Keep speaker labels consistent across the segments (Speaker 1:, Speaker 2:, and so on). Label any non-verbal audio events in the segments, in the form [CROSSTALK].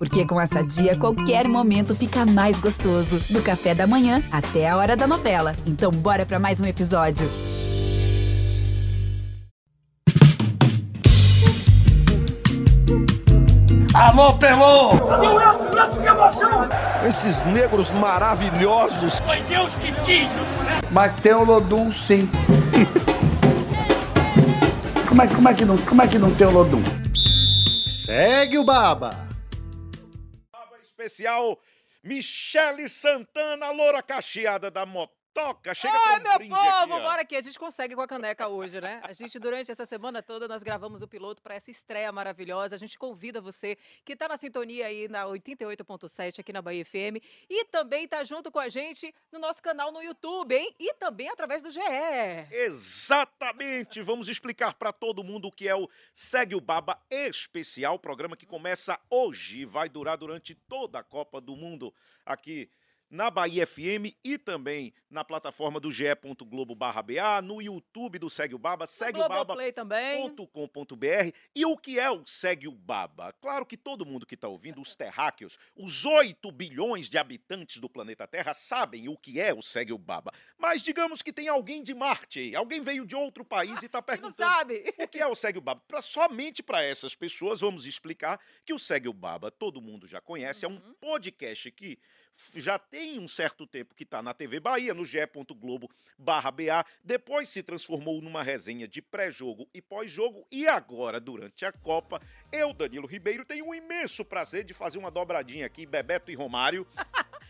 Speaker 1: Porque com essa dia, qualquer momento fica mais gostoso. Do café da manhã até a hora da novela. Então, bora para mais um episódio.
Speaker 2: Alô, Pelô!
Speaker 3: Cadê o Elton? Elton, que emoção!
Speaker 2: Esses negros maravilhosos.
Speaker 3: Foi Deus que quis, né?
Speaker 4: Mas tem o Lodum, sim. como, é, como, é que não, como é que não tem o Lodum?
Speaker 5: Segue o Baba.
Speaker 2: Especial Michele Santana, loura cacheada da motoca. Chega com um
Speaker 6: meu
Speaker 2: brinde
Speaker 6: povo,
Speaker 2: aqui,
Speaker 6: bora aqui. A gente consegue com a caneca hoje, né? A gente, durante essa semana toda, nós gravamos o piloto para essa estreia maravilhosa. A gente convida você que tá na sintonia aí na 88.7 aqui na Bahia FM e também tá junto com a gente no nosso canal no YouTube, hein? E também através do GE.
Speaker 2: Exatamente! Vamos explicar para todo mundo o que é o Segue o Baba Especial, programa que começa hoje e vai durar durante toda a Copa do Mundo aqui na Bahia FM e também na plataforma do ge.globo barra BA, no YouTube do Segue o Baba, segue o Baba
Speaker 6: Globoplay também.
Speaker 2: .com.br. E o que é o Segue o Baba? Claro que todo mundo que está ouvindo, os terráqueos, os 8 bilhões de habitantes do planeta Terra sabem o que é o Segue o Baba. Mas digamos que tem alguém de Marte alguém veio de outro país e [LAUGHS] está perguntando
Speaker 6: sabe.
Speaker 2: o que é o Segue o Baba. Pra, somente para essas pessoas, vamos explicar que o Segue o Baba todo mundo já conhece, é um podcast que já tem um certo tempo que está na TV Bahia, no ge.globo barra BA, depois se transformou numa resenha de pré-jogo e pós-jogo, e agora, durante a Copa, eu, Danilo Ribeiro, tenho um imenso prazer de fazer uma dobradinha aqui, Bebeto e Romário,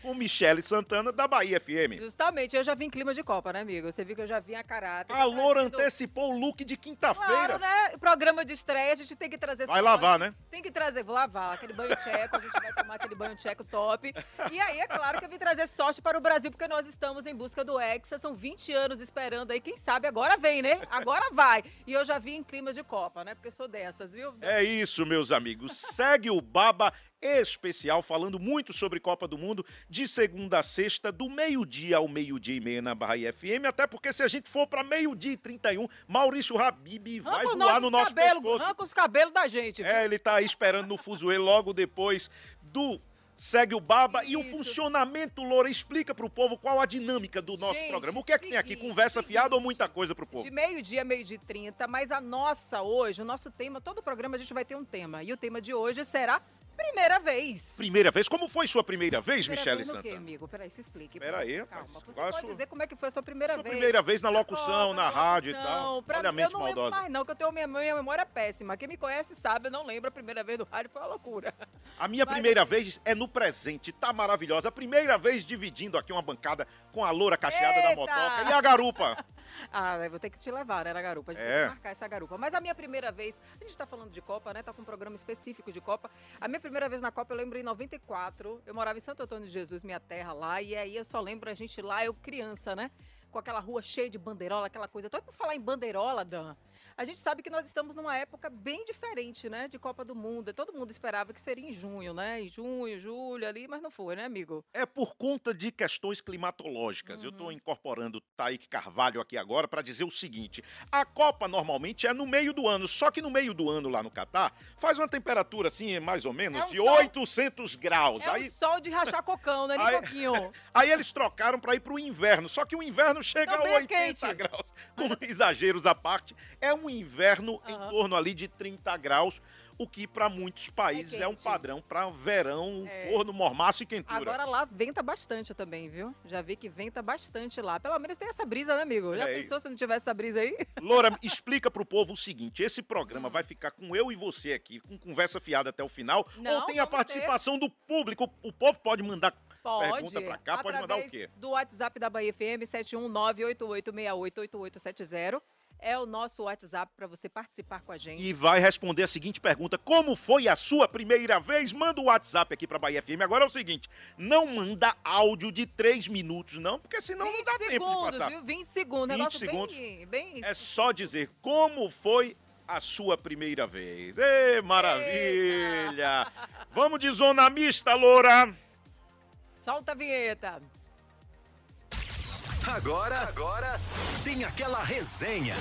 Speaker 2: com Michele Santana, da Bahia FM.
Speaker 6: Justamente, eu já vim em clima de Copa, né, amigo? Você viu que eu já vim a caráter.
Speaker 2: A Loura
Speaker 6: trazendo-
Speaker 2: antecipou o look de quinta-feira.
Speaker 6: Claro, né? Programa de estreia, a gente tem que trazer
Speaker 2: Vai lavar, né?
Speaker 6: Tem que trazer, vou lavar aquele banho tcheco, a gente vai tomar aquele banho tcheco top. E aí, é claro que eu vim trazer sorte para o Brasil, porque nós estamos em busca do Hexa, são 20 anos esperando aí, quem sabe agora vem, né? Agora vai. E eu já vim em clima de Copa, né? Porque eu sou dessas, viu?
Speaker 2: É isso, meus amigos. Segue o Baba especial falando muito sobre Copa do Mundo de segunda a sexta, do meio-dia ao meio-dia e meia na Bahia FM, até porque se a gente for para meio-dia e 31, Maurício Habib vai voar no nosso
Speaker 6: cabelos,
Speaker 2: pescoço.
Speaker 6: arranca os cabelos da gente. viu?
Speaker 2: É, ele tá aí esperando no fuzuê logo depois do Segue o Baba e o
Speaker 6: Isso.
Speaker 2: funcionamento, Loura, explica pro povo qual a dinâmica do nosso
Speaker 6: Gente,
Speaker 2: programa. O que é que tem aqui?
Speaker 6: seguinte,
Speaker 2: Conversa fiada ou
Speaker 6: seguinte.
Speaker 2: muita coisa pro povo?
Speaker 6: De meio-dia meio-dia e 30, mas a nossa hoje, o nosso tema, todo programa a gente vai ter um tema. E o tema de hoje será primeira vez.
Speaker 2: Primeira vez. Como foi sua primeira vez,
Speaker 6: Primeira
Speaker 2: Michele
Speaker 6: vez no quê,
Speaker 2: Santana?
Speaker 6: amigo? Peraí, se explique.
Speaker 2: Pera aí,
Speaker 6: Calma, você pode
Speaker 2: sua-
Speaker 6: dizer como é que foi a sua primeira
Speaker 2: Sua
Speaker 6: vez.
Speaker 2: primeira vez na locução,
Speaker 6: Copa,
Speaker 2: na rádio e
Speaker 6: locução.
Speaker 2: tal.
Speaker 6: Pra
Speaker 2: Olha a mente
Speaker 6: eu não lembro
Speaker 2: maldosa.
Speaker 6: mais não, que eu tenho minha, minha memória péssima. Quem me conhece sabe, eu não lembro a primeira vez do rádio, foi uma loucura.
Speaker 2: A minha [LAUGHS]
Speaker 6: Mas
Speaker 2: primeira
Speaker 6: assim-
Speaker 2: vez é no presente, tá maravilhosa. A primeira vez dividindo aqui uma bancada com a loura cacheada da
Speaker 6: Eita!
Speaker 2: motoca e a garupa. [LAUGHS]
Speaker 6: Ah, vou ter que te levar, né, na garupa. A gente
Speaker 2: É.
Speaker 6: tem que marcar essa garupa. Mas a minha primeira vez, a gente tá falando de Copa, né? Tá com um programa específico de Copa. A minha primeira vez na Copa, eu lembro em 94. Eu morava em Santo Antônio de Jesus, minha terra lá. E aí eu só lembro a gente lá, eu criança, né? Com aquela rua cheia de bandeirola, aquela coisa. Tô por falar em bandeirola, Dan. A gente sabe que nós estamos numa época bem diferente, né? De Copa do Mundo. Todo mundo esperava que seria em junho, né? Em junho, julho ali, mas não foi, né, amigo?
Speaker 2: É por conta de questões climatológicas. Eu
Speaker 6: Uhum.
Speaker 2: estou incorporando Taíque Carvalho aqui agora para dizer o seguinte: a Copa normalmente é no meio do ano, só que no meio do ano lá no Catar faz uma temperatura assim, mais ou menos,
Speaker 6: É um
Speaker 2: de
Speaker 6: sol-
Speaker 2: 800 graus.
Speaker 6: É
Speaker 2: aí,
Speaker 6: um sol de rachar cocão, né,
Speaker 2: Aí-
Speaker 6: Nicoquinho? [LAUGHS]
Speaker 2: aí eles trocaram para ir para o inverno, só que o inverno chega
Speaker 6: Também
Speaker 2: a
Speaker 6: é
Speaker 2: 80
Speaker 6: quente.
Speaker 2: graus. Com [LAUGHS] exageros à parte, é um inverno em
Speaker 6: Aham.
Speaker 2: torno ali de 30 graus, o que para muitos países é, um
Speaker 6: quente.
Speaker 2: padrão para verão,
Speaker 6: É.
Speaker 2: forno, mormaço e quentura.
Speaker 6: Agora lá venta bastante também, viu? Já vi que venta bastante lá. Pelo menos tem essa brisa, né, amigo? Já
Speaker 2: É,
Speaker 6: pensou se não tivesse essa brisa aí? [LAUGHS]
Speaker 2: Loura, explica pro povo o seguinte: esse programa
Speaker 6: Hum.
Speaker 2: vai ficar com eu e você aqui, com conversa fiada até o final,
Speaker 6: Não,
Speaker 2: ou tem a participação do público? O povo pode mandar
Speaker 6: Pode.
Speaker 2: pergunta pra cá, pode mandar o
Speaker 6: Através
Speaker 2: quê?
Speaker 6: do WhatsApp da Bahia FM, 71988688870. É o nosso WhatsApp para você participar com a gente.
Speaker 2: e vai responder a seguinte pergunta: Como foi a sua primeira vez? Manda o WhatsApp aqui pra Bahia FM. Agora é o seguinte: não manda áudio de 3 minutos, não, porque senão não
Speaker 6: 20
Speaker 2: dá tempo de
Speaker 6: segundos,
Speaker 2: passar.
Speaker 6: viu? 20 segundos.
Speaker 2: 20
Speaker 6: Negócio
Speaker 2: segundos.
Speaker 6: bem, bem
Speaker 2: É só dizer como foi a sua primeira vez. Ê, maravilha! Vamos de zona mista, Loura!
Speaker 6: Solta a vinheta.
Speaker 5: Agora, agora tem aquela resenha.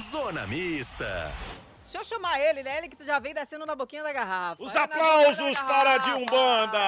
Speaker 5: Zona Mista.
Speaker 6: Deixa eu chamar ele, né? Ele que já vem descendo na boquinha da garrafa.
Speaker 2: Os
Speaker 6: É
Speaker 2: aplausos para
Speaker 6: garrafa.
Speaker 2: de Umbanda!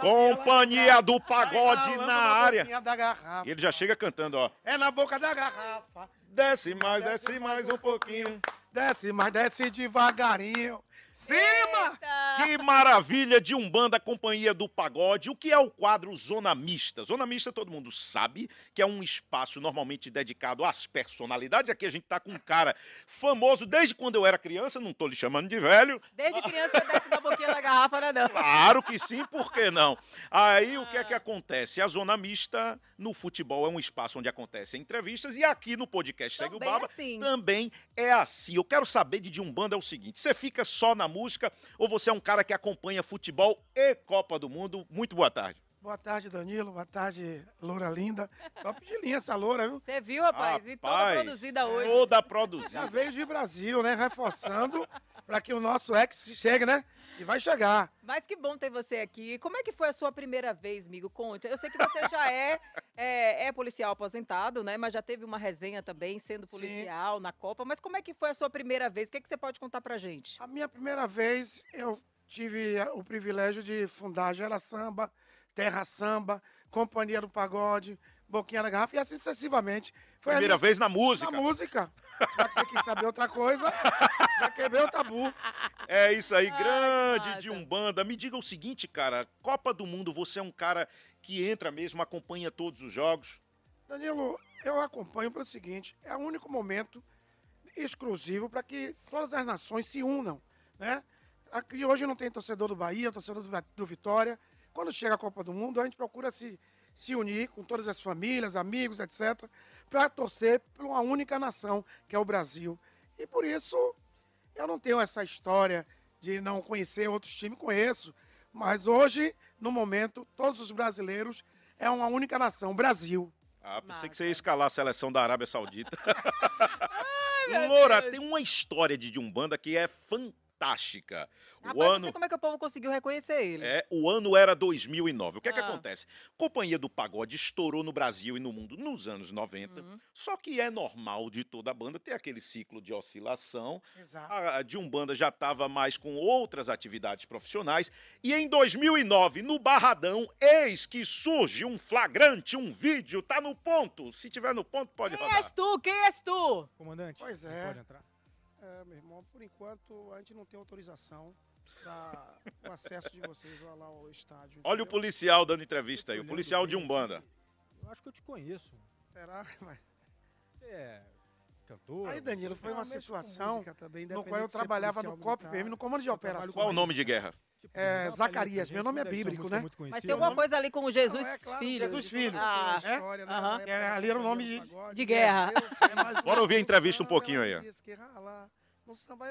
Speaker 2: Companhia do Pagode na área.
Speaker 7: Da garrafa.
Speaker 2: E ele já chega cantando, ó.
Speaker 7: É na boca da garrafa.
Speaker 2: Desce mais, desce mais um pouquinho.
Speaker 7: Desce, mas desce devagarinho. Cima!
Speaker 6: Eita!
Speaker 2: Que maravilha de Umbanda, Companhia do Pagode. O que é o quadro Zona Mista? Zona Mista, todo mundo sabe que é um espaço normalmente dedicado às personalidades. Aqui a gente tá com um cara famoso desde quando eu era criança, não tô lhe chamando de velho.
Speaker 6: Desde criança desce na boquinha da garrafa, né, não?
Speaker 2: Claro que sim, por que não? Aí o que é que acontece? A Zona Mista no futebol é um espaço onde acontecem entrevistas e aqui no podcast Segue o Baba
Speaker 6: assim.
Speaker 2: também é assim. Eu quero saber de Umbanda é o seguinte: você fica só na música ou você é um cara que acompanha futebol e Copa do Mundo? Muito boa tarde.
Speaker 7: Boa tarde, Danilo. Boa tarde, loura linda. Top de linha essa loura, viu?
Speaker 6: Você viu, rapaz? Vi toda
Speaker 2: Rapaz,
Speaker 6: produzida hoje.
Speaker 2: Toda
Speaker 7: Já
Speaker 2: produzida.
Speaker 7: veio de Brasil, né? Reforçando para que o nosso ex chegue, né? E vai chegar.
Speaker 6: Mas que bom ter você aqui. Como é que foi a sua primeira vez, amigo? Conte. Eu sei que você já é, [LAUGHS] é, é policial aposentado, né? Mas já teve uma resenha também sendo
Speaker 7: Sim.
Speaker 6: policial na Copa. Mas como é que foi a sua primeira vez? O que, é que você pode contar pra gente?
Speaker 7: A minha primeira vez, eu tive eh, o privilégio de fundar Gera Samba, Terra Samba, Companhia do Pagode, Boquinha da Garrafa e assim sucessivamente. Foi a
Speaker 2: Primeira
Speaker 7: minha-
Speaker 2: vez na música.
Speaker 7: Na música. Já que você quis saber outra coisa, já quebrei o tabu.
Speaker 2: É isso aí,
Speaker 6: Ai,
Speaker 2: grande
Speaker 6: que
Speaker 2: de. Umbanda. Me diga o seguinte, cara. Copa do Mundo, você é um cara que entra mesmo, acompanha todos os jogos.
Speaker 7: Danilo, eu acompanho pelo seguinte: é o único momento exclusivo para que todas as nações se unam, né? Aqui hoje não tem torcedor do Bahia, torcedor do, do Vitória. Quando chega a Copa do Mundo, a gente procura se, se unir com todas as famílias, amigos, etc., para torcer por uma única nação, que é o Brasil. E por isso, eu não tenho essa história de não conhecer outros times, conheço. Mas hoje, no momento, todos os brasileiros é uma única nação, Brasil.
Speaker 2: Ah, pensei que você ia escalar a seleção da Arábia Saudita. [LAUGHS] Loura,
Speaker 6: Deus.
Speaker 2: tem uma história de Umbanda que é fantástica. O
Speaker 6: Rapaz, não
Speaker 2: ano
Speaker 6: sei como é que o povo conseguiu reconhecer ele.
Speaker 2: É, o ano era 2009. O que é que
Speaker 6: Ah.
Speaker 2: acontece? Companhia do Pagode estourou no Brasil e no mundo nos anos 90.
Speaker 6: Uhum.
Speaker 2: Só que é normal de toda a banda ter aquele ciclo de oscilação.
Speaker 7: Exato.
Speaker 2: A, a de Umbanda já estava mais com outras atividades profissionais. E em 2009, no Barradão, eis que surge um flagrante, um vídeo. Tá no ponto. Se tiver no ponto, pode
Speaker 6: Quem
Speaker 2: rodar.
Speaker 6: és tu? Quem és tu?
Speaker 8: Comandante,
Speaker 7: Pois é.
Speaker 8: pode entrar?
Speaker 7: É, meu irmão, por enquanto a gente não tem autorização para o acesso de vocês lá ao estádio.
Speaker 2: Olha o policial dando entrevista aí, o policial de Umbanda.
Speaker 8: Eu acho que eu te conheço.
Speaker 7: Será? [LAUGHS]
Speaker 8: Você é cantor?
Speaker 7: Aí, Danilo, foi uma situação
Speaker 9: também,
Speaker 7: no qual eu trabalhava no COP. PM, no comando de operação.
Speaker 2: Qual o nome de guerra?
Speaker 8: Tipo,
Speaker 7: É, Zacarias, meu nome é bíblico, né?
Speaker 8: muito
Speaker 6: Mas tem alguma
Speaker 8: né?
Speaker 6: coisa ali com Jesus
Speaker 9: Não, é claro,
Speaker 6: Filho.
Speaker 7: Jesus Filho.
Speaker 6: Ah,
Speaker 9: uma história, né, época
Speaker 7: Era- ali era o nome de-
Speaker 6: de guerra.
Speaker 9: é
Speaker 2: Bora ouvir a entrevista um pouquinho aí,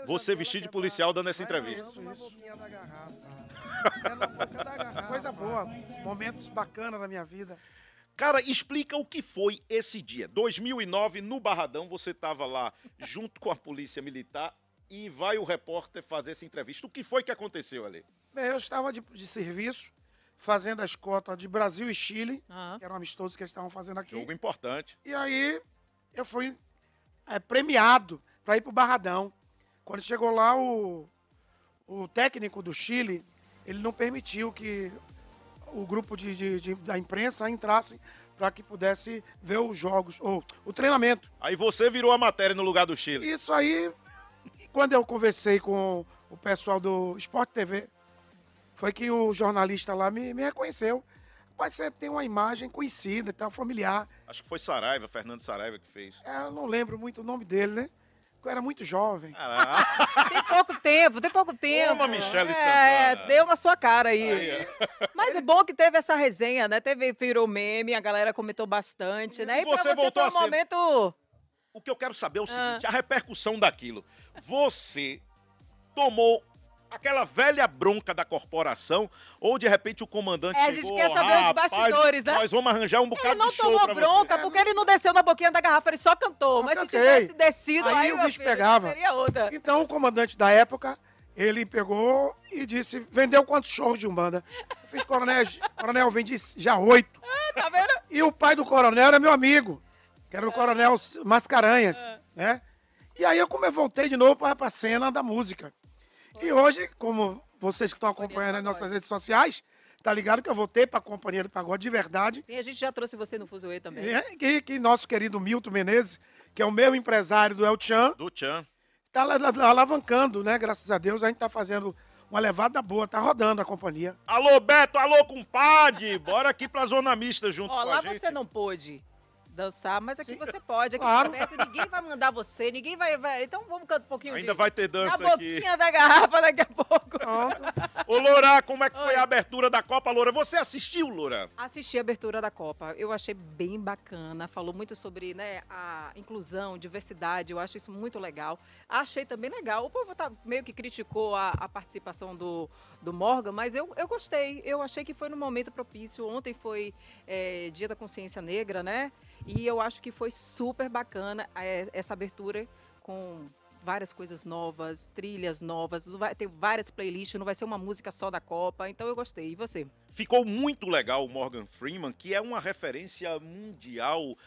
Speaker 2: Você vestido de policial dando essa entrevista.
Speaker 9: É.
Speaker 7: Coisa boa, momentos bacanas da minha vida.
Speaker 2: Cara, explica o que foi esse dia. 2009, no Barradão, você estava lá junto com a polícia militar e vai o repórter fazer essa entrevista. O que foi que aconteceu ali?
Speaker 7: Bem, eu estava de, de serviço, fazendo a escolta de Brasil e Chile,
Speaker 6: Aham.
Speaker 7: que era um amistoso que eles estavam fazendo aqui.
Speaker 2: Jogo importante.
Speaker 7: E aí eu fui é, premiado para ir para o Barradão. Quando chegou lá, o, o técnico do Chile, ele não permitiu que o grupo de, de- de- da imprensa entrasse para que pudesse ver os jogos, ou o treinamento.
Speaker 2: Aí você virou a matéria no lugar do Chile.
Speaker 7: Isso aí, quando eu conversei com o pessoal do Sport TV, foi que o jornalista lá me, me reconheceu. Mas você tem uma imagem conhecida, tal, familiar.
Speaker 2: Acho que foi Saraiva, Fernando Saraiva que fez.
Speaker 7: É, eu não lembro muito o nome dele, né? Eu era muito jovem.
Speaker 2: Caraca, [LAUGHS]
Speaker 6: Tem pouco tempo, tem pouco tempo.
Speaker 2: Toma, Michele
Speaker 6: É,
Speaker 2: Santana.
Speaker 6: deu na sua cara aí.
Speaker 2: Aí, [LAUGHS]
Speaker 6: Mas o bom é que teve essa resenha, né? Teve, virou meme, a galera comentou bastante, né?
Speaker 2: E
Speaker 6: E pra
Speaker 2: você
Speaker 6: você
Speaker 2: voltou
Speaker 6: foi
Speaker 2: a
Speaker 6: um
Speaker 2: ser-
Speaker 6: momento...
Speaker 2: o que eu quero saber é o
Speaker 6: Ah.
Speaker 2: seguinte, a repercussão daquilo. Você tomou aquela velha bronca da corporação ou de repente o comandante
Speaker 6: É, a gente
Speaker 2: chegou,
Speaker 6: quer saber os
Speaker 2: "Rapaz,
Speaker 6: bastidores, né?"
Speaker 2: Nós vamos arranjar um bocado
Speaker 6: Ele não
Speaker 2: de
Speaker 6: tomou bronca
Speaker 2: você.
Speaker 6: porque ele não desceu na boquinha da garrafa, ele só cantou. Mas se
Speaker 7: cantei.
Speaker 6: tivesse descido,
Speaker 7: Aí
Speaker 6: aí,
Speaker 7: o bicho
Speaker 6: filho,
Speaker 7: pegava.
Speaker 6: seria outra.
Speaker 7: Então o comandante da época, ele pegou e disse, vendeu quantos shows de Umbanda? Eu fiz coronel, coronel, vendi já oito.
Speaker 6: Tá vendo?
Speaker 7: E o pai do coronel era meu amigo. que era o Coronel Mascaranhas, né? E aí eu como eu voltei de novo para a cena da música. E hoje, como vocês que estão acompanhando as nossas redes sociais, tá ligado que eu voltei para a Companhia do Pagode de verdade.
Speaker 6: Sim, a gente já trouxe você no Fuzuê também.
Speaker 7: É, que, que nosso querido Milton Menezes, que é o meu empresário do El Chan,
Speaker 2: Do Tchan.
Speaker 7: tá la- la- alavancando, né? Graças a Deus, a gente tá fazendo uma levada boa, tá rodando a companhia.
Speaker 2: Alô, Beto, alô, compadre. Bora aqui pra Zona Mista junto
Speaker 6: Ó,
Speaker 2: com
Speaker 6: lá
Speaker 2: a gente.
Speaker 6: você não pôde dançar, mas aqui você pode. Aqui
Speaker 7: Claro.
Speaker 6: perto, ninguém vai mandar você, ninguém vai. vai- Então vamos cantar um pouquinho
Speaker 2: Ainda
Speaker 6: de-
Speaker 2: vai ter
Speaker 6: Na
Speaker 2: dança aqui.
Speaker 6: boquinha da garrafa daqui a pouco.
Speaker 2: Ô, Loura, como é que foi a abertura da Copa, Loura? Você assistiu, Loura?
Speaker 6: Assisti a abertura da Copa. Eu achei bem bacana. Falou muito sobre né, a inclusão, diversidade. Eu acho isso muito legal. Achei também legal. O povo tá, meio que criticou a, a participação do, do Morgan, mas eu, eu gostei. Eu achei que foi no momento propício. Ontem foi é, Dia da Consciência Negra, né? E eu acho que foi super bacana é, essa abertura com várias coisas novas, trilhas novas, vai ter várias playlists, não vai ser uma música só da Copa. Então eu gostei. E você?
Speaker 2: Ficou muito legal o Morgan Freeman, que é uma referência mundial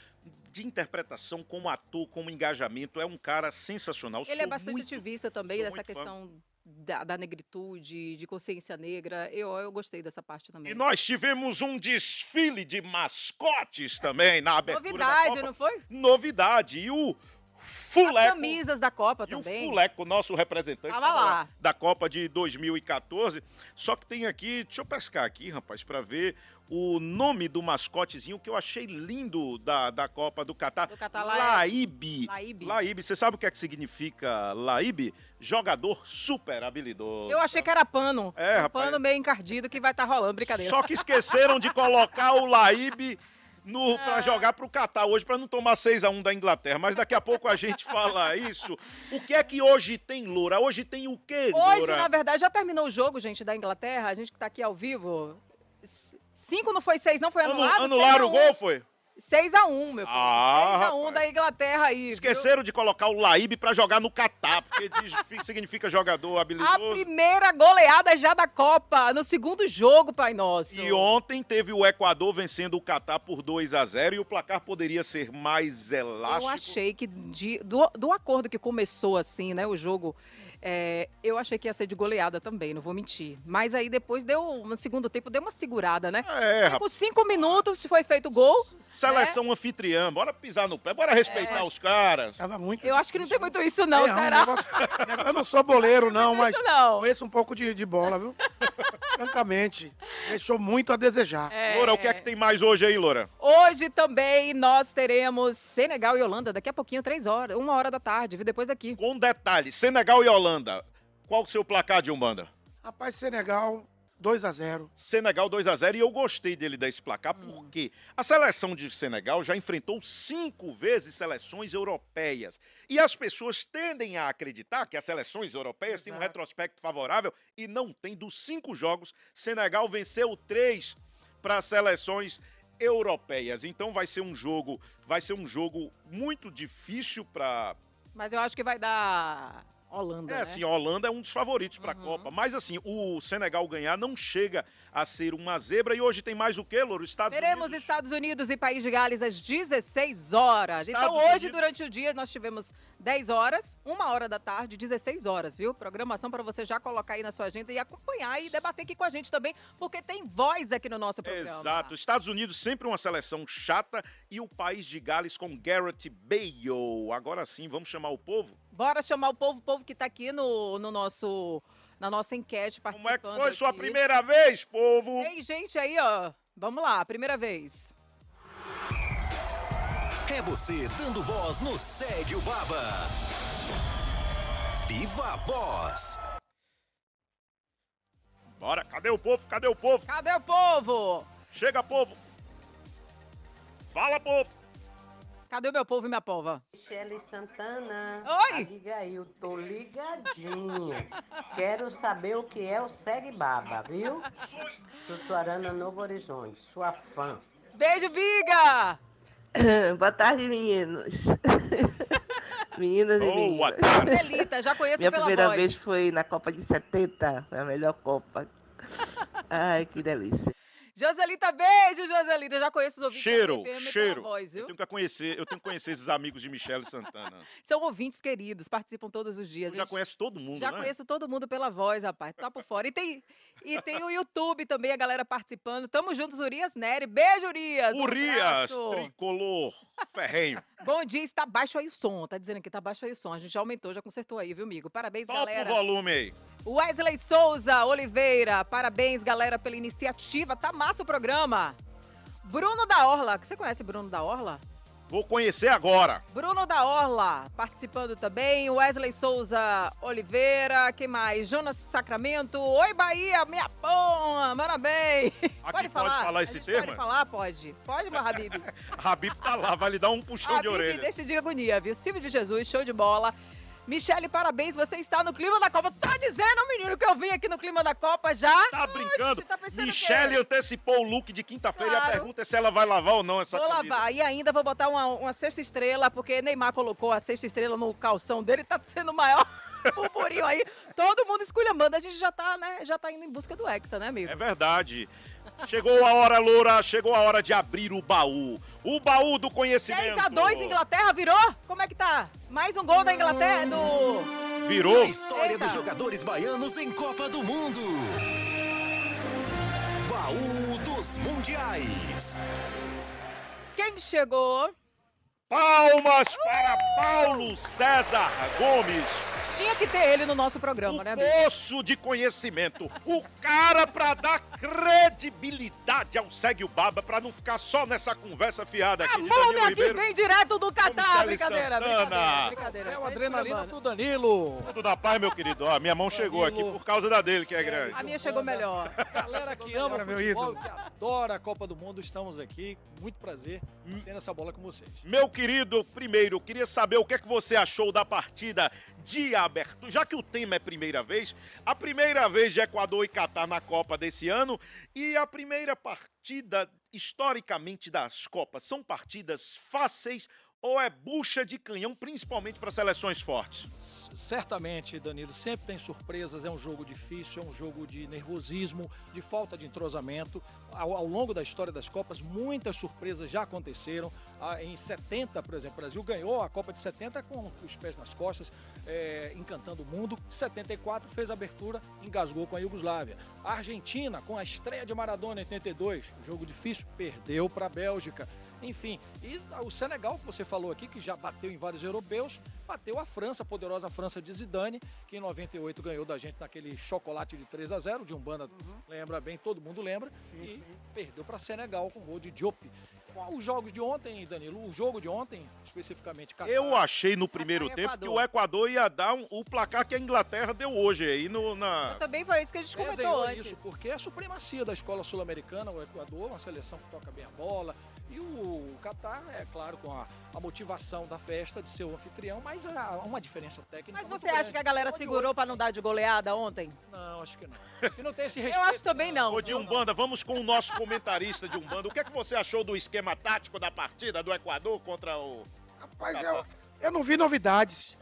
Speaker 2: de interpretação como ator, como engajamento. É um cara sensacional.
Speaker 6: Ele é
Speaker 2: Sou
Speaker 6: bastante
Speaker 2: muito-
Speaker 6: ativista também, dessa
Speaker 2: muito fã.
Speaker 6: Da, da negritude, de consciência negra. Eu, eu gostei dessa parte também.
Speaker 2: E nós tivemos um desfile de mascotes também na abertura da
Speaker 6: Novidade,
Speaker 2: Copa.
Speaker 6: não foi?
Speaker 2: Novidade. E o
Speaker 6: As
Speaker 2: Fuleco...
Speaker 6: camisas da Copa
Speaker 2: E o
Speaker 6: também.
Speaker 2: Fuleco, nosso representante
Speaker 6: Tava lá.
Speaker 2: da Copa de 2014. Só que tem aqui, deixa eu pescar aqui, rapaz, pra ver o nome do mascotezinho que eu achei lindo da, da Copa do Catar.
Speaker 6: Do Catar é-
Speaker 2: Laíbe.
Speaker 6: Laíbe.
Speaker 2: Laíbe. Você sabe o que é que significa Laíbe? Jogador super habilidoso.
Speaker 6: Eu achei que era pano.
Speaker 2: É,
Speaker 6: um
Speaker 2: rapaz.
Speaker 6: pano meio encardido que vai estar rolando, brincadeira.
Speaker 2: Só que esqueceram de colocar o Laíbe no, [LAUGHS]
Speaker 6: É.
Speaker 2: pra jogar pro Catar hoje, pra não tomar 6 a 1 da Inglaterra. Mas daqui a pouco a gente fala isso. O que é que hoje tem, Loura? Hoje tem o quê,
Speaker 6: Hoje,
Speaker 2: Loura?
Speaker 6: na verdade, já terminou o jogo, gente, da Inglaterra. A gente que tá aqui ao vivo. C- Cinco não foi seis, não foi
Speaker 2: Anu-
Speaker 6: anulado?
Speaker 2: anularam o
Speaker 6: Seis a um.
Speaker 2: gol, foi?
Speaker 6: 6x1, meu.
Speaker 2: Ah,
Speaker 6: 6x1
Speaker 2: rapaz.
Speaker 6: da Inglaterra aí. viu?
Speaker 2: Esqueceram de colocar o Laíbe pra jogar no Catar, porque [LAUGHS] significa jogador
Speaker 6: A
Speaker 2: habilidoso.
Speaker 6: primeira goleada já da Copa, no segundo jogo, Pai Nosso.
Speaker 2: E ontem teve o Equador vencendo o Catar por 2 a 0 e o placar poderia ser mais elástico.
Speaker 6: Eu achei que de- do, do acordo que começou assim, né, o jogo, é, eu achei que ia ser de goleada também, não vou mentir. Mas aí depois deu, no segundo tempo, deu uma segurada, né?
Speaker 2: É,
Speaker 6: com cinco minutos foi feito o gol.
Speaker 2: Seleção anfitriã, bora pisar no pé, bora respeitar os caras.
Speaker 7: Tava muito.
Speaker 6: Eu acho que não tem muito isso não,
Speaker 7: É, um
Speaker 6: será?
Speaker 7: negócio- eu não sou boleiro, não, mas
Speaker 6: Isso não.
Speaker 7: conheço um pouco de, de bola, viu? Francamente, deixou muito a desejar.
Speaker 6: É.
Speaker 2: Loura, o que é que tem mais hoje aí, Loura?
Speaker 6: Hoje também nós teremos Senegal e Holanda, daqui a pouquinho, três horas, uma hora da tarde? Depois daqui.
Speaker 2: Com detalhe, Senegal e Holanda. Qual o seu placar de Umbanda?
Speaker 7: Rapaz, Senegal, 2 a 0
Speaker 2: Senegal 2 a 0 e eu gostei dele desse placar porque a seleção de Senegal já enfrentou cinco vezes seleções europeias e as pessoas tendem a acreditar que as seleções europeias têm um
Speaker 7: Exato.
Speaker 2: retrospecto favorável e não tem. Dos cinco jogos, Senegal venceu três para as seleções europeias. Então vai ser um jogo, vai ser um jogo muito difícil para
Speaker 6: Mas eu acho que vai dar Holanda,
Speaker 2: é,
Speaker 6: né?
Speaker 2: assim, a Holanda é um dos favoritos para a
Speaker 6: Uhum.
Speaker 2: Copa. Mas, assim, o Senegal ganhar não chega a ser uma zebra. E hoje tem mais o quê, Louro? Estados
Speaker 6: Teremos
Speaker 2: Unidos.
Speaker 6: Estados Unidos e País de Gales às 16 horas.
Speaker 2: Estados
Speaker 6: então, hoje,
Speaker 2: Unidos-
Speaker 6: durante o dia, nós tivemos 10 horas, uma hora da tarde, 16 horas, viu? Programação para você já colocar aí na sua agenda e acompanhar e debater aqui com a gente também, porque tem voz aqui no nosso programa.
Speaker 2: Exato. Estados Unidos sempre uma seleção chata e o País de Gales com Garrett Bale. Agora sim, vamos chamar o povo?
Speaker 6: Bora chamar o povo, o povo que tá aqui no, no nosso, na nossa enquete
Speaker 2: Como é que
Speaker 6: participando.
Speaker 2: foi sua
Speaker 6: aqui.
Speaker 2: primeira vez, povo?
Speaker 6: Tem gente aí, ó. Vamos lá, primeira vez.
Speaker 10: É você dando voz no Segue o Baba. Viva a voz.
Speaker 2: Bora, cadê o povo? Cadê o povo?
Speaker 6: Cadê o povo?
Speaker 2: Chega, povo. Fala, povo.
Speaker 6: Cadê o meu povo e minha pova?
Speaker 11: Michele Santana.
Speaker 6: Oi!
Speaker 11: Abigail, tô ligadinha. Quero saber o que é o Segue Baba, viu? Sou Suarana Novo Horizonte, sua fã.
Speaker 6: Beijo, Biga! [COUGHS]
Speaker 12: Boa tarde, meninos. [LAUGHS] Meninas e
Speaker 2: Boa
Speaker 12: meninas.
Speaker 2: tarde.
Speaker 6: Celita, já conheço
Speaker 12: Minha
Speaker 6: pela
Speaker 12: primeira
Speaker 6: voz.
Speaker 12: vez foi na Copa de 70, foi a melhor Copa. [LAUGHS] Ai, que delícia.
Speaker 6: Joselita, beijo, Joselita. Eu já conheço os ouvintes
Speaker 2: Cheiro, cheiro.
Speaker 6: voz?
Speaker 2: Eu tenho que conhecer, eu tenho que conhecer esses amigos de Michele Santana. [LAUGHS]
Speaker 6: São ouvintes queridos, participam todos os dias.
Speaker 2: Tu já
Speaker 6: gente.
Speaker 2: conhece todo mundo,
Speaker 6: Já
Speaker 2: né?
Speaker 6: conheço todo mundo pela voz, rapaz. Tá por fora. E tem, e tem o YouTube também, a galera participando. Tamo juntos, Urias Nery. Beijo, Urias. Um
Speaker 2: Urias,
Speaker 6: abraço.
Speaker 2: tricolor, ferrenho.
Speaker 6: Bom dia, está baixo aí o som. Tá dizendo que tá baixo aí o som. A gente já aumentou, já consertou aí, viu, amigo? Parabéns,
Speaker 2: Topa o
Speaker 6: galera.
Speaker 2: volume aí.
Speaker 6: Wesley Souza Oliveira, parabéns, galera, pela iniciativa. Tá massa o programa. Bruno da Orla, você conhece Bruno da Orla?
Speaker 2: Vou conhecer agora.
Speaker 6: Bruno da Orla participando também. Wesley Souza Oliveira, quem mais? Jonas Sacramento. Oi, Bahia, minha porra, parabéns.
Speaker 2: Aqui pode falar
Speaker 6: A
Speaker 2: esse
Speaker 6: gente
Speaker 2: termo?
Speaker 6: Pode falar? Pode. Pode, meu Habib. [LAUGHS]
Speaker 2: Habib tá lá, vai lhe dar um puxão de
Speaker 6: Habib,
Speaker 2: orelha.
Speaker 6: deixa de agonia, viu? Silvio de Jesus, show de bola. Michele, parabéns, você está no clima da Copa. Tá dizendo, menino, que eu vim aqui no clima da Copa já?
Speaker 2: Tá brincando?
Speaker 6: tá pensando o
Speaker 2: Michele antecipou o look de quinta-feira e a
Speaker 6: Claro.
Speaker 2: pergunta é se ela vai lavar ou não essa
Speaker 6: Vou
Speaker 2: camisa.
Speaker 6: lavar. E ainda vou botar uma, uma sexta estrela, porque Neymar colocou a sexta estrela no calção dele, tá sendo o maior [LAUGHS] burburinho aí. Todo mundo esculhambando. A gente já tá, né? Já tá indo em busca do Hexa, né, amigo?
Speaker 2: É verdade. Chegou a hora, Loura, chegou a hora de abrir o baú. O baú do conhecimento.
Speaker 6: 10x2 Inglaterra virou? Como é que tá? Mais um gol da Inglaterra do.
Speaker 2: Virou.
Speaker 10: A história
Speaker 6: Eita.
Speaker 10: dos jogadores baianos em Copa do Mundo. Baú dos Mundiais.
Speaker 6: Quem chegou?
Speaker 2: Palmas para Paulo César Gomes.
Speaker 6: Tinha que ter ele no nosso programa, né, amigo?
Speaker 2: Poço de conhecimento. O cara pra dar credibilidade ao Segue o Baba, pra não ficar só nessa conversa fiada aqui
Speaker 6: Nome
Speaker 2: Danilo
Speaker 6: aqui
Speaker 2: Ribeiro.
Speaker 6: vem direto do Catar. Brincadeira,
Speaker 2: Santana.
Speaker 6: brincadeira, brincadeira.
Speaker 8: É o
Speaker 6: Tá
Speaker 8: adrenalina do Danilo.
Speaker 2: Tudo da paz, meu querido. Ó, minha mão chegou aqui por causa da dele, que é grande.
Speaker 6: A minha chegou melhor.
Speaker 8: Galera que ama
Speaker 7: meu
Speaker 8: futebol, que adora a Copa do Mundo, estamos aqui. Muito prazer tendo essa bola com vocês.
Speaker 2: Meu querido, primeiro, queria saber o que é que você achou da partida de abertura. Já que o tema é primeira vez, a primeira vez de Equador e Catar na Copa desse ano e a primeira partida historicamente das Copas. São partidas fáceis ou é bucha de canhão, principalmente para seleções fortes?
Speaker 8: Certamente, Danilo, sempre tem surpresas. É um jogo difícil, é um jogo de nervosismo, de falta de entrosamento. Ao, ao longo da história das Copas, muitas surpresas já aconteceram. Ah, em 70, por exemplo, o Brasil ganhou a Copa de 70 com os pés nas costas, eh, encantando o mundo. 74 fez a abertura, engasgou com a Iugoslávia. A Argentina, com a estreia de Maradona em 82, jogo difícil, perdeu para a Bélgica. Enfim, e o Senegal, que você falou aqui, que já bateu em vários europeus, bateu a França, a poderosa França de Zidane, que em 98 ganhou da gente naquele chocolate de 3 a 0 de Umbanda, lembra bem, todo mundo lembra, e perdeu para Senegal com gol de Diop. Os jogos de ontem, Danilo, o jogo de ontem, especificamente, Catar,
Speaker 2: Eu achei no primeiro
Speaker 6: e
Speaker 2: tempo que o Equador. Ia dar um- o placar que a Inglaterra deu hoje aí no, na...
Speaker 6: Também foi isso que a gente comentou antes.
Speaker 8: isso, porque é a supremacia da escola sul-americana, o Equador, uma seleção que toca bem a bola, e o Catar, é claro, com a, a motivação da festa de ser o anfitrião, mas há uma diferença técnica.
Speaker 6: Mas você acha
Speaker 8: grande.
Speaker 6: que a galera
Speaker 8: Onde
Speaker 6: segurou pra não dar de goleada ontem?
Speaker 8: Não, acho que não. Acho que não tem esse
Speaker 6: Eu
Speaker 8: respeito.
Speaker 6: acho também não.
Speaker 2: Ô, de Umbanda, vamos com o nosso comentarista de Umbanda. O que é que você achou do esquema tático da partida do Equador contra o...
Speaker 7: Rapaz, eu, eu não vi novidades.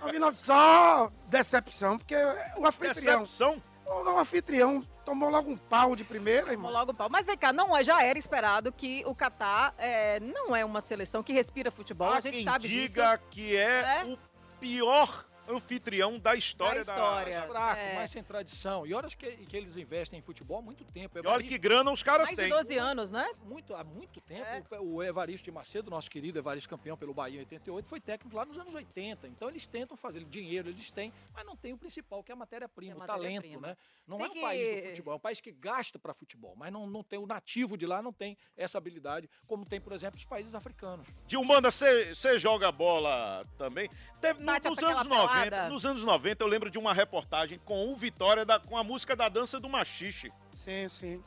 Speaker 7: Não vi novidades, só decepção, porque o anfitrião,
Speaker 2: Decepção?
Speaker 7: O anfitrião tomou logo um pau de primeira,
Speaker 6: Tomou
Speaker 7: irmão.
Speaker 6: logo o pau. Mas vem cá, não, é- já era esperado que o Catar é, não é uma seleção que respira futebol,
Speaker 2: Há
Speaker 6: a gente
Speaker 2: quem
Speaker 6: sabe
Speaker 2: diga
Speaker 6: disso.
Speaker 2: que é,
Speaker 6: É?
Speaker 2: o pior anfitrião da história
Speaker 6: Da
Speaker 2: da...
Speaker 6: história.
Speaker 8: fraco,
Speaker 6: É.
Speaker 8: mais sem tradição. E olha que, que eles investem em futebol há muito tempo.
Speaker 2: E olha que grana os caras
Speaker 6: Mais de
Speaker 2: têm.
Speaker 6: 12 anos, né?
Speaker 8: Muito, há muito tempo,
Speaker 6: É.
Speaker 8: o Evaristo de Macedo, nosso querido Evaristo campeão pelo Bahia em 88, foi técnico lá nos anos 80. Então eles tentam fazer dinheiro, eles têm, mas não tem o principal, que é a matéria-prima,
Speaker 6: é
Speaker 8: o talento,
Speaker 6: matéria-prima.
Speaker 8: né? Não
Speaker 6: Tem
Speaker 8: é um
Speaker 6: que-
Speaker 8: país do futebol, é um país que gasta para futebol, mas não, não tem o nativo de lá, não tem essa habilidade, como tem, por exemplo, os países africanos.
Speaker 2: De Umbanda, você joga bola também? Teve,
Speaker 6: Bate
Speaker 2: nos anos 90,
Speaker 6: pelada.
Speaker 2: nos anos 90, eu lembro de uma reportagem com o Vitória da- com a música da dança do machixe.
Speaker 7: Sim, sim.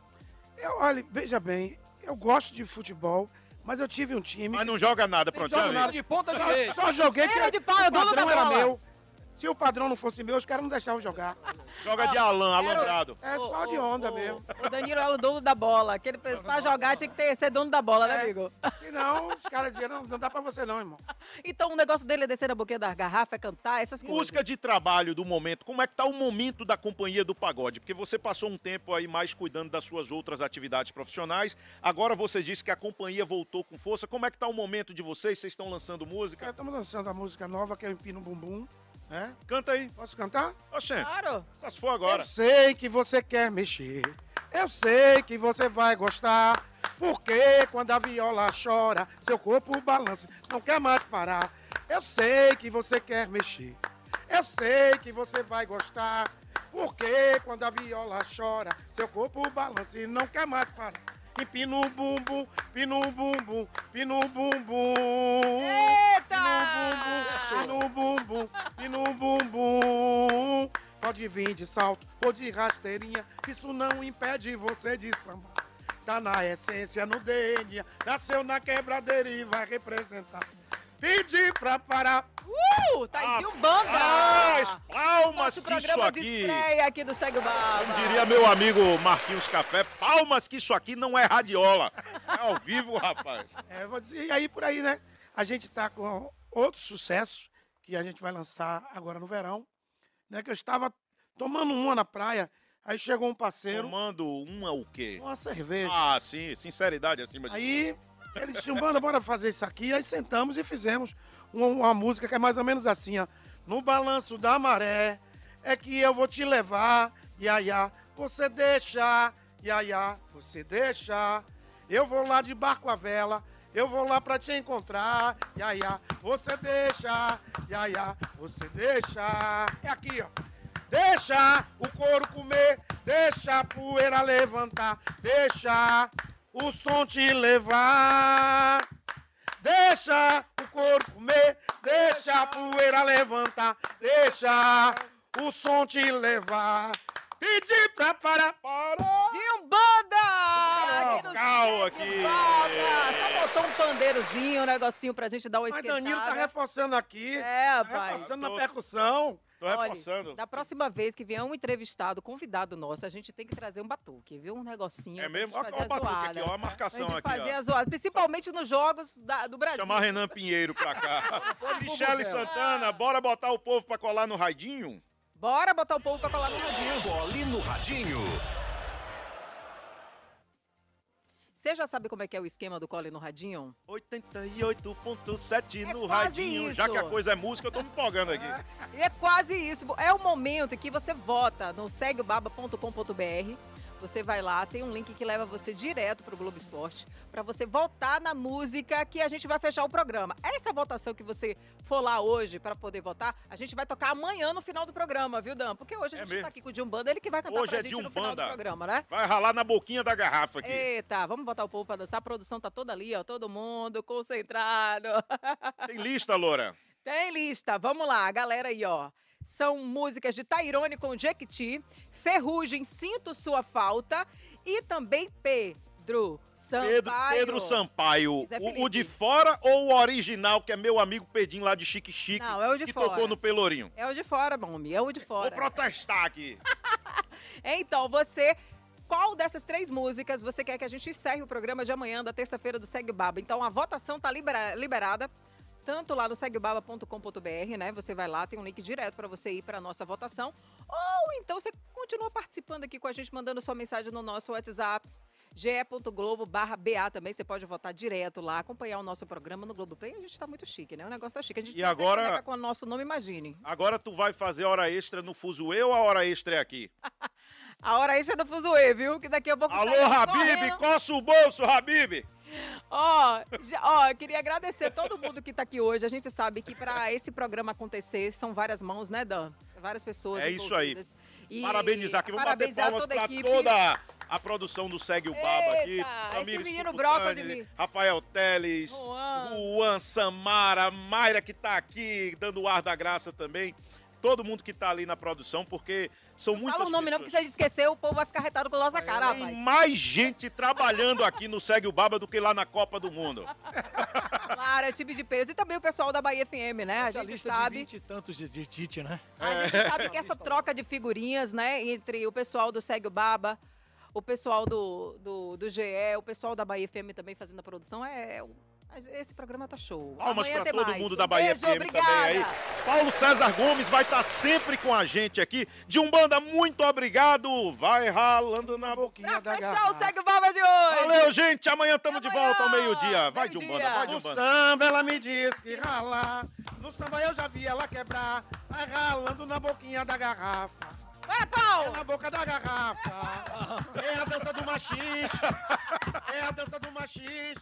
Speaker 7: Eu, olha, veja bem, eu gosto de futebol, mas eu tive um time.
Speaker 2: Mas não joga nada, pronto. já vi.
Speaker 7: nada.
Speaker 8: De ponta
Speaker 7: Só,
Speaker 8: direita.
Speaker 7: só joguei
Speaker 6: Era
Speaker 7: que
Speaker 6: de pau, é
Speaker 7: o
Speaker 6: dono da
Speaker 7: padrão era
Speaker 6: bola.
Speaker 7: meu. Se o padrão não fosse meu, os caras não deixavam jogar. [LAUGHS]
Speaker 2: Joga de Alan, alambrado.
Speaker 7: É só de onda mesmo.
Speaker 6: O Danilo era o dono da bola. Aquele pra jogar tinha que ter, ser dono da bola, né,
Speaker 7: É.
Speaker 6: amigo? [LAUGHS]
Speaker 7: Senão, os caras diziam, não, não dá pra você não, irmão. [LAUGHS]
Speaker 6: Então o negócio dele é descer na boquinha da garrafa, é cantar, essas coisas.
Speaker 2: Música de trabalho do momento, como é que tá o momento da companhia do pagode? Porque você passou um tempo aí mais cuidando das suas outras atividades profissionais, agora você disse que a companhia voltou com força. Como é que tá o momento de vocês? Vocês estão lançando música?
Speaker 7: Estamos lançando a música nova, que é o Empino Bumbum. Né?
Speaker 2: Canta aí.
Speaker 7: Posso cantar?
Speaker 2: Oxê,
Speaker 6: Claro.
Speaker 2: só se for agora.
Speaker 7: Eu sei que você quer mexer, eu sei que você vai gostar. Porque quando a viola chora, seu corpo balança, não quer mais parar. Eu sei que você quer mexer, eu sei que você vai gostar. Porque quando a viola chora, seu corpo balança e não quer mais parar. Empina o bumbum, pina o bumbum, pina o bumbum.
Speaker 6: Eita!
Speaker 7: Pina o bumbum, pina o bumbum. Pode vir de salto ou de rasteirinha, isso não impede você de sambar. Tá na essência, no DNA, nasceu na quebradeira e vai representar. Pedi pra parar.
Speaker 6: Uh! Tá aí Umbanda!
Speaker 2: Ah, palmas
Speaker 6: Nosso
Speaker 2: que isso
Speaker 6: programa de
Speaker 2: aqui...
Speaker 6: estreia aqui do Segue o.
Speaker 2: Como diria meu amigo Marquinhos Café, palmas que isso aqui não é radiola. É ao vivo, rapaz.
Speaker 7: É, vou dizer, e aí por aí, né? A gente tá com outro sucesso que a gente vai lançar agora no verão, né? Que eu estava tomando uma na praia, aí chegou um parceiro,
Speaker 2: Tomando uma o quê?
Speaker 7: uma cerveja.
Speaker 2: Ah, sim, sinceridade acima de
Speaker 7: Aí ele disse, bora, bora fazer isso aqui. Aí sentamos e fizemos uma, uma música que é mais ou menos assim, ó. No balanço da maré é que eu vou te levar, ia, ia. Você deixa, ia, ia. Você deixa. Eu vou lá de barco à vela, eu vou lá pra te encontrar, ia, ia. Você deixa, ia, ia. Você deixa. É aqui, ó. Deixa o couro comer, deixa a poeira levantar, deixa o som te levar. Deixa o couro comer, deixa a poeira levantar, deixa o som te levar. Pedi pra parar, parou.
Speaker 6: De Umbanda! Aqui no
Speaker 2: Cal aqui.
Speaker 6: Só botou um pandeirozinho, um negocinho pra gente dar uma
Speaker 7: Mas
Speaker 6: esquentada.
Speaker 7: Danilo tá reforçando aqui,
Speaker 6: É,
Speaker 7: tá
Speaker 6: rapaz.
Speaker 7: reforçando
Speaker 2: Tô-
Speaker 7: na percussão.
Speaker 2: Tô reforçando.
Speaker 6: Olha, da próxima vez que vier um entrevistado, convidado nosso, a gente tem que trazer um batuque, viu? Um negocinho.
Speaker 2: É
Speaker 6: pra
Speaker 2: mesmo? Olha o batuque
Speaker 6: zoada.
Speaker 2: aqui, ó, a
Speaker 6: Pra
Speaker 2: marcação
Speaker 6: gente
Speaker 2: aqui,
Speaker 6: fazer
Speaker 2: ó.
Speaker 6: a zoada, principalmente nos jogos da- do Brasil.
Speaker 2: Chamar Renan Pinheiro pra cá. [LAUGHS] Michele. Santana, bora botar o povo pra colar no raidinho?
Speaker 6: Bora botar o povo pra colar no radinho.
Speaker 10: Cole no Radinho.
Speaker 6: Você já sabe como é que é o esquema do cole no radinho?
Speaker 2: 88.7
Speaker 6: É
Speaker 2: no
Speaker 6: quase
Speaker 2: radinho. Já
Speaker 6: isso.
Speaker 2: que a coisa é música, eu tô me empolgando aqui.
Speaker 6: E [LAUGHS] é quase isso. É o momento em que você vota no segueobaba.com.br. Você vai lá, tem um link que leva você direto pro Globo Esporte para você votar na música que a gente vai fechar o programa. Essa votação que você for lá hoje para poder votar, a gente vai tocar amanhã no final do programa, viu, Dan? Porque hoje a
Speaker 2: É
Speaker 6: gente
Speaker 2: mesmo.
Speaker 6: tá aqui com o Jum Banda, ele que vai cantar
Speaker 2: Hoje
Speaker 6: pra
Speaker 2: é
Speaker 6: gente no final do
Speaker 2: Jumbanda.
Speaker 6: programa, né?
Speaker 2: Vai ralar na boquinha da garrafa aqui.
Speaker 6: Eita, vamos botar o povo pra dançar. A produção tá toda ali, ó, todo mundo concentrado.
Speaker 2: Tem lista, Loura? [LAUGHS]
Speaker 6: Tem lista, vamos lá, galera aí, ó. São músicas de Tairone com Jequiti, Ferrugem, Sinto Sua Falta e também Pedro Sampaio.
Speaker 2: Pedro, Pedro Sampaio. O, o de fora ou o original, que é meu amigo Pedinho lá de Chique Chique,
Speaker 6: Não, é o de
Speaker 2: que
Speaker 6: fora.
Speaker 2: tocou no Pelourinho?
Speaker 6: É o de fora, mami, é o de
Speaker 2: Vou
Speaker 6: fora.
Speaker 2: protestar aqui. [LAUGHS]
Speaker 6: Então, você. Qual dessas três músicas você quer que a gente encerre o programa de amanhã, da terça-feira do Segue Baba? Então, a votação tá libera- liberada. Tanto lá no seguebaba.com.br, né? Você vai lá, tem um link direto para você ir para nossa votação. Ou então você continua participando aqui com a gente, mandando sua mensagem no nosso WhatsApp, ge.globo barra BA também. Você pode votar direto lá, acompanhar o nosso programa no Globoplay. A gente tá muito chique, né? O negócio tá chique. A gente
Speaker 2: E agora-
Speaker 6: com o nosso nome, imagine.
Speaker 2: Agora tu vai fazer hora extra no Fuzuê ou a hora extra é aqui? [LAUGHS]
Speaker 6: A hora extra do Fuzuê, viu? Que daqui a pouco...
Speaker 2: Alô, Habib, coça o bolso, Habib.
Speaker 6: Ó, já- eu queria agradecer todo mundo que tá aqui hoje. A gente sabe que para esse programa acontecer são várias mãos, né, Dan? Várias pessoas.
Speaker 2: É isso aí.
Speaker 6: E
Speaker 2: Parabenizar aqui, vamos bater
Speaker 6: parabenizar
Speaker 2: palmas
Speaker 6: toda a
Speaker 2: pra
Speaker 6: equipe.
Speaker 2: toda a produção do Segue o Baba aqui.
Speaker 6: Esse menino broca de mim.
Speaker 2: Rafael Teles,
Speaker 6: Juan.
Speaker 2: Juan Samara, Mayra que tá aqui dando o ar da graça também. Todo mundo que tá ali na produção, porque são muitas
Speaker 6: Fala o nome não, porque
Speaker 2: pessoas.
Speaker 6: se a gente esquecer, o povo vai ficar retado com a nossa cara,
Speaker 2: Tem
Speaker 6: rapaz.
Speaker 2: mais gente trabalhando aqui no Segue o Baba do que lá na Copa do Mundo. [LAUGHS]
Speaker 6: Claro, é time de peso. E também o pessoal da Bahia FM, né? A
Speaker 8: Essa
Speaker 6: gente
Speaker 8: lista
Speaker 6: sabe.
Speaker 8: de 20 e tantos de, de Tite, né?
Speaker 6: A gente sabe que essa troca de figurinhas, né, entre o pessoal do Segue o Baba, o pessoal do, do, do GE, o pessoal da Bahia FM também fazendo a produção, é. um- Esse programa tá show.
Speaker 2: Palmas
Speaker 6: Amanhã
Speaker 2: para
Speaker 6: tem
Speaker 2: todo
Speaker 6: mais.
Speaker 2: mundo da
Speaker 6: Um
Speaker 2: Bahia
Speaker 6: beijo,
Speaker 2: FM
Speaker 6: obrigada.
Speaker 2: também aí. Paulo César Gomes vai estar sempre com a gente aqui. De Umbanda, muito obrigado. Vai ralando na boquinha da
Speaker 6: Fechou o Segue o Baba de hoje.
Speaker 2: Valeu, gente. Amanhã estamos de volta ao meio-dia. Vai de
Speaker 6: meio-dia.
Speaker 2: Umbanda, vai de
Speaker 7: No
Speaker 2: Umbanda.
Speaker 7: samba ela me disse que ralar. No samba eu já vi ela quebrar. Vai ralando na boquinha da garrafa.
Speaker 6: Bora, Paulo!
Speaker 7: É na boca da garrafa. É a dança do machixe. É a dança do machixe.